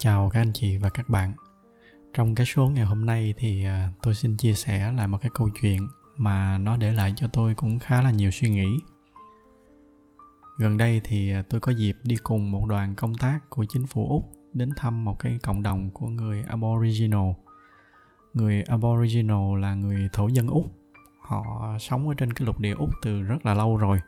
Chào các anh chị và các bạn. Trong cái số ngày hôm nay thì à, tôi xin chia sẻ lại một cái câu chuyện mà nó để lại cho tôi cũng khá là nhiều suy nghĩ. Gần đây thì à, tôi có dịp đi cùng một đoàn công tác của chính phủ Úc đến thăm một cái cộng đồng của người Aboriginal. Người Aboriginal là người thổ dân Úc. Họ sống ở trên cái lục địa Úc từ rất là lâu rồi.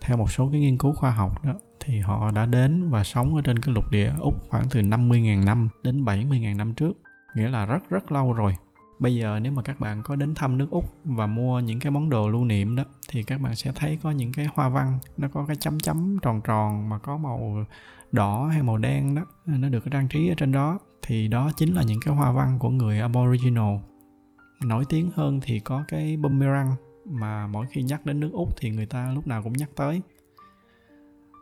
Theo một số cái nghiên cứu khoa học đó thì họ đã đến và sống ở trên cái lục địa Úc khoảng từ 50.000 năm đến 70.000 năm trước, nghĩa là rất rất lâu rồi. Bây giờ nếu mà các bạn có đến thăm nước Úc và mua những cái món đồ lưu niệm đó thì các bạn sẽ thấy có những cái hoa văn nó có cái chấm chấm tròn tròn mà có màu đỏ hay màu đen đó nó được trang trí ở trên đó. Thì đó chính là những cái hoa văn của người Aboriginal. Nổi tiếng hơn thì có cái boomerang mà mỗi khi nhắc đến nước Úc thì người ta lúc nào cũng nhắc tới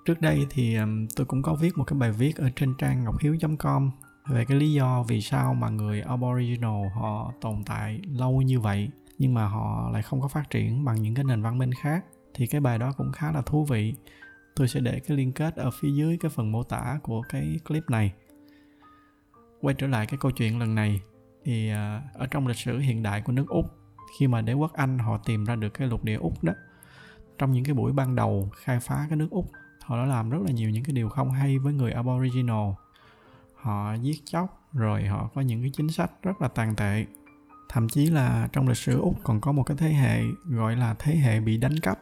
trước đây thì um, tôi cũng có viết một cái bài viết ở trên trang ngọc hiếu com về cái lý do vì sao mà người aboriginal họ tồn tại lâu như vậy nhưng mà họ lại không có phát triển bằng những cái nền văn minh khác. Thì cái bài đó cũng khá là thú vị. Tôi sẽ để cái liên kết ở phía dưới cái phần mô tả của cái clip này. Quay trở lại cái câu chuyện lần này thì uh, ở trong lịch sử hiện đại của nước úc khi mà đế quốc anh họ tìm ra được cái lục địa úc đó trong những cái buổi ban đầu khai phá cái nước úc họ đã làm rất là nhiều những cái điều không hay với người aboriginal. Họ giết chóc, rồi họ có những cái chính sách rất là tàn tệ. Thậm chí là trong lịch sử úc còn có một cái thế hệ gọi là thế hệ bị đánh cắp.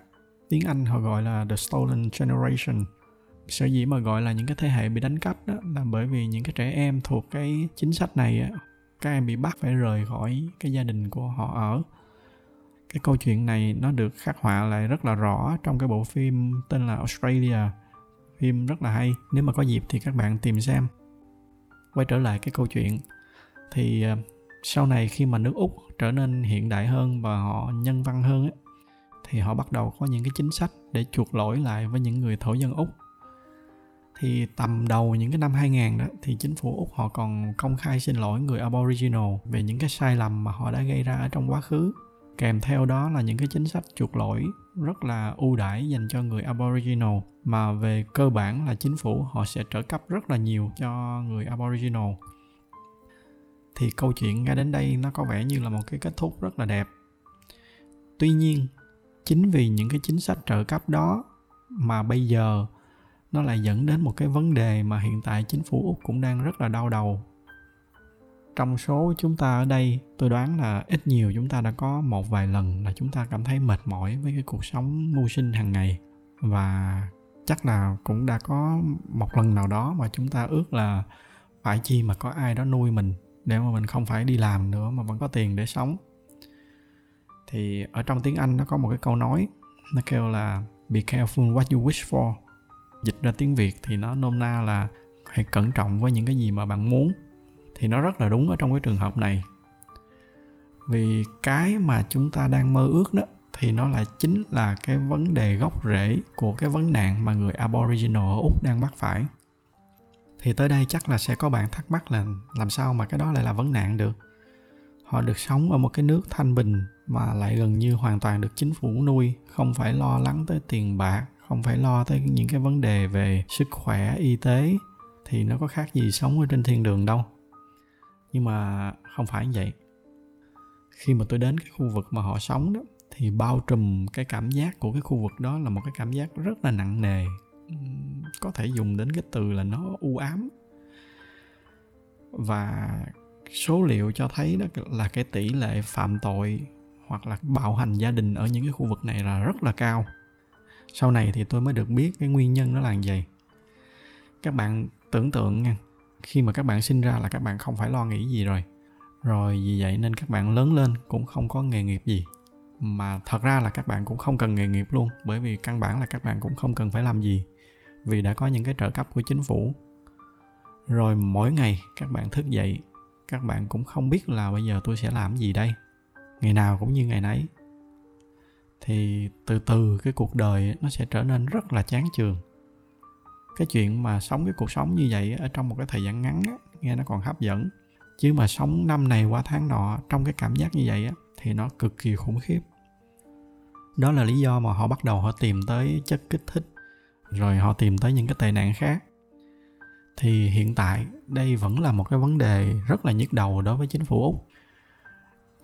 Tiếng anh họ gọi là the stolen generation. Sở dĩ mà gọi là những cái thế hệ bị đánh cắp đó là bởi vì những cái trẻ em thuộc cái chính sách này các em bị bắt phải rời khỏi cái gia đình của họ ở cái câu chuyện này nó được khắc họa lại rất là rõ trong cái bộ phim tên là Australia. Phim rất là hay nếu mà có dịp thì các bạn tìm xem. Quay trở lại cái câu chuyện thì ờ, sau này khi mà nước úc trở nên hiện đại hơn và họ nhân văn hơn ấy, thì họ bắt đầu có những cái chính sách để chuộc lỗi lại với những người thổ dân úc. Thì tầm đầu những cái năm 2000 đó thì chính phủ Úc họ còn công khai xin lỗi người Aboriginal về những cái sai lầm mà họ đã gây ra ở trong quá khứ kèm theo đó là những cái chính sách chuộc lỗi rất là ưu đãi dành cho người aboriginal, mà về cơ bản là chính phủ họ sẽ trợ cấp rất là nhiều cho người aboriginal. Thì câu chuyện ngay đến đây nó có vẻ như là một cái kết thúc rất là đẹp. Tuy nhiên, chính vì những cái chính sách trợ cấp đó mà bây giờ nó lại dẫn đến một cái vấn đề mà hiện tại chính phủ úc cũng đang rất là đau đầu trong số chúng ta ở đây, tôi đoán là ít nhiều chúng ta đã có một vài lần là chúng ta cảm thấy mệt mỏi với cái cuộc sống mưu sinh hàng ngày. Và chắc là cũng đã có một lần nào đó mà chúng ta ước là phải chi mà có ai đó nuôi mình để mà mình không phải đi làm nữa mà vẫn có tiền để sống. Thì ở trong tiếng anh nó có một cái câu nói, nó kêu là be careful what you wish for. Dịch ra tiếng việt thì nó nôm na là hãy cẩn trọng với những cái gì mà bạn muốn thì nó rất là đúng ở trong cái trường hợp này. Vì cái mà chúng ta đang mơ ước đó, thì nó lại chính là cái vấn đề gốc rễ của cái vấn nạn mà người aboriginal ở úc đang mắc phải. Thì tới đây chắc là sẽ có bạn thắc mắc là làm sao mà cái đó lại là vấn nạn được? Họ được sống ở một cái nước thanh bình mà lại gần như hoàn toàn được chính phủ nuôi, không phải lo lắng tới tiền bạc, không phải lo tới những cái vấn đề về sức khỏe, y tế, thì nó có khác gì sống ở trên thiên đường đâu nhưng mà không phải như vậy. Khi mà tôi đến cái khu vực mà họ sống đó, thì bao trùm cái cảm giác của cái khu vực đó là một cái cảm giác rất là nặng nề. Có thể dùng đến cái từ là nó u ám. Và số liệu cho thấy đó là cái tỷ lệ phạm tội hoặc là bạo hành gia đình ở những cái khu vực này là rất là cao. Sau này thì tôi mới được biết cái nguyên nhân nó là gì các bạn tưởng tượng nha khi mà các bạn sinh ra là các bạn không phải lo nghĩ gì rồi. Rồi vì vậy nên các bạn lớn lên cũng không có nghề nghiệp gì. Mà thật ra là các bạn cũng không cần nghề nghiệp luôn, bởi vì căn bản là các bạn cũng không cần phải làm gì, vì đã có những cái trợ cấp của chính phủ. Rồi mỗi ngày các bạn thức dậy, các bạn cũng không biết là bây giờ tôi sẽ làm gì đây, ngày nào cũng như ngày nấy. Thì từ từ cái cuộc đời nó sẽ trở nên rất là chán chường cái chuyện mà sống cái cuộc sống như vậy ở trong một cái thời gian ngắn á, nghe nó còn hấp dẫn. Chứ mà sống năm này qua tháng nọ trong cái cảm giác như vậy á, thì nó cực kỳ khủng khiếp. Đó là lý do mà họ bắt đầu họ tìm tới chất kích thích rồi họ tìm tới những cái tệ nạn khác. Thì hiện tại đây vẫn là một cái vấn đề rất là nhức đầu đối với chính phủ úc.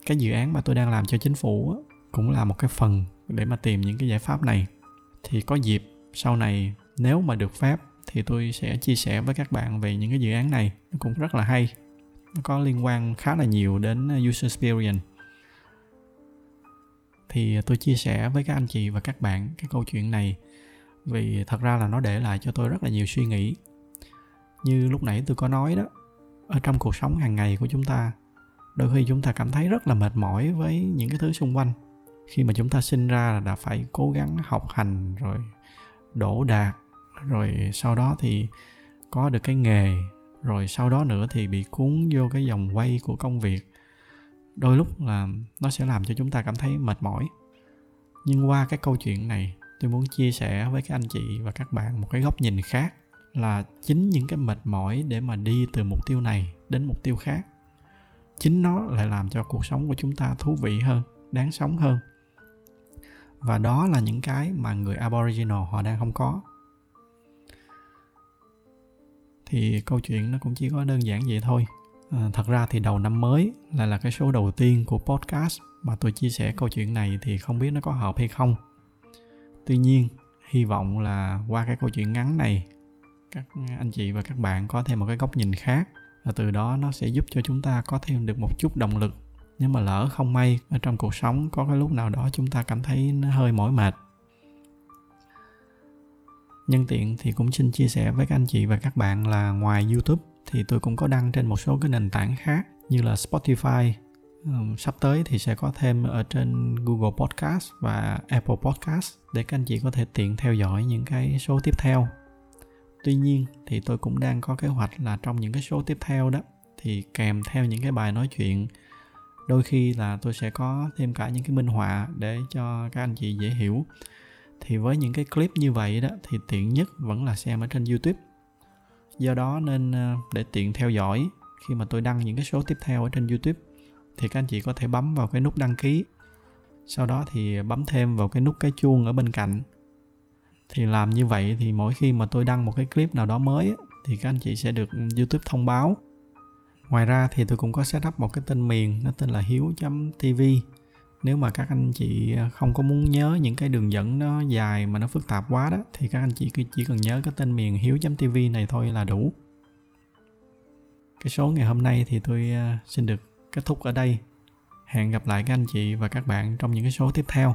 Cái dự án mà tôi đang làm cho chính phủ cũng là một cái phần để mà tìm những cái giải pháp này. Thì có dịp sau này nếu mà được phép thì tôi sẽ chia sẻ với các bạn về những cái dự án này. Nó cũng rất là hay. Nó có liên quan khá là nhiều đến user experience. Thì tôi chia sẻ với các anh chị và các bạn cái câu chuyện này vì thật ra là nó để lại cho tôi rất là nhiều suy nghĩ. Như lúc nãy tôi có nói đó, ở trong cuộc sống hàng ngày của chúng ta, đôi khi chúng ta cảm thấy rất là mệt mỏi với những cái thứ xung quanh. Khi mà chúng ta sinh ra là đã phải cố gắng học hành rồi đổ đạt rồi sau đó thì có được cái nghề, rồi sau đó nữa thì bị cuốn vô cái dòng quay của công việc. Đôi lúc là nó sẽ làm cho chúng ta cảm thấy mệt mỏi. Nhưng qua cái câu chuyện này, tôi muốn chia sẻ với các anh chị và các bạn một cái góc nhìn khác là chính những cái mệt mỏi để mà đi từ mục tiêu này đến mục tiêu khác. Chính nó lại làm cho cuộc sống của chúng ta thú vị hơn, đáng sống hơn. Và đó là những cái mà người aboriginal họ đang không có thì câu chuyện nó cũng chỉ có đơn giản vậy thôi. À, thật ra thì đầu năm mới là là cái số đầu tiên của podcast mà tôi chia sẻ câu chuyện này thì không biết nó có hợp hay không. Tuy nhiên hy vọng là qua cái câu chuyện ngắn này các anh chị và các bạn có thêm một cái góc nhìn khác và từ đó nó sẽ giúp cho chúng ta có thêm được một chút động lực. Nếu mà lỡ không may ở trong cuộc sống có cái lúc nào đó chúng ta cảm thấy nó hơi mỏi mệt nhân tiện thì cũng xin chia sẻ với các anh chị và các bạn là ngoài youtube thì tôi cũng có đăng trên một số cái nền tảng khác như là spotify. Sắp tới thì sẽ có thêm ở trên google podcast và apple podcast để các anh chị có thể tiện theo dõi những cái số tiếp theo. Tuy nhiên thì tôi cũng đang có kế hoạch là trong những cái số tiếp theo đó thì kèm theo những cái bài nói chuyện, đôi khi là tôi sẽ có thêm cả những cái minh họa để cho các anh chị dễ hiểu thì với những cái clip như vậy đó, thì tiện nhất vẫn là xem ở trên youtube. Do đó nên ờ, để tiện theo dõi khi mà tôi đăng những cái số tiếp theo ở trên youtube, thì các anh chị có thể bấm vào cái nút đăng ký. Sau đó thì bấm thêm vào cái nút cái chuông ở bên cạnh. Thì làm như vậy thì mỗi khi mà tôi đăng một cái clip nào đó mới thì các anh chị sẽ được youtube thông báo. Ngoài ra thì tôi cũng có setup một cái tên miền, nó tên là hiếu tv nếu mà các anh chị à, không có muốn nhớ những cái đường dẫn nó dài mà nó phức tạp quá đó, thì các anh chị chỉ cần nhớ cái tên miền hiếu tv này thôi là đủ. Cái số ngày hôm nay thì tôi à, xin được kết thúc ở đây. Hẹn gặp lại các anh chị và các bạn trong những cái số tiếp theo.